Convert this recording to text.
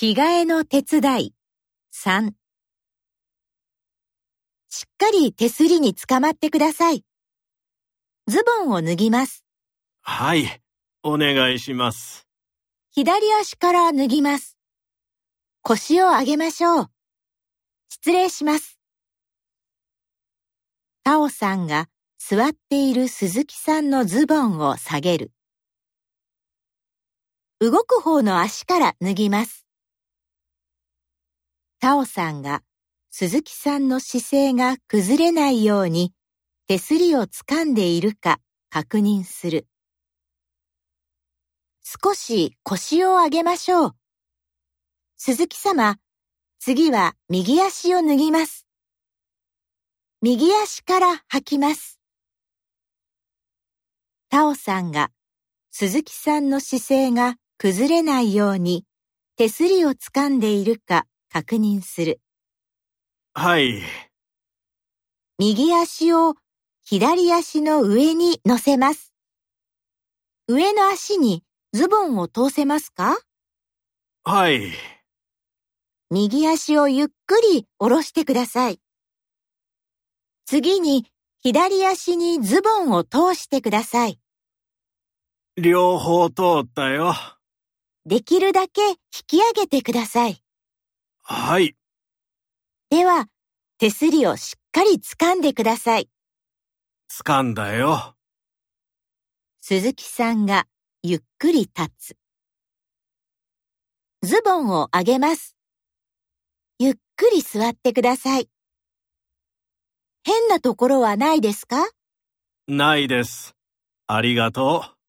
着替えの手伝い3しっかり手すりにつかまってください。ズボンを脱ぎます。はい、お願いします。左足から脱ぎます。腰を上げましょう。失礼します。タオさんが座っている鈴木さんのズボンを下げる。動く方の足から脱ぎます。タオさんが鈴木さんの姿勢が崩れないように手すりを掴んでいるか確認する。少し腰を上げましょう。鈴木様、次は右足を脱ぎます。右足から履きます。タオさんが鈴木さんの姿勢が崩れないように手すりを掴んでいるか確認する。はい、右足を左足の上に乗せます。上の足にズボンを通せますか？はい、右足をゆっくり下ろしてください。次に左足にズボンを通してください。両方通ったよ。できるだけ引き上げてください。はい、では、手すりをしっかり掴んでください。掴んだよ。鈴木さんがゆっくり立つ。ズボンを上げます。ゆっくり座ってください。変なところはないですか？ないです。ありがとう。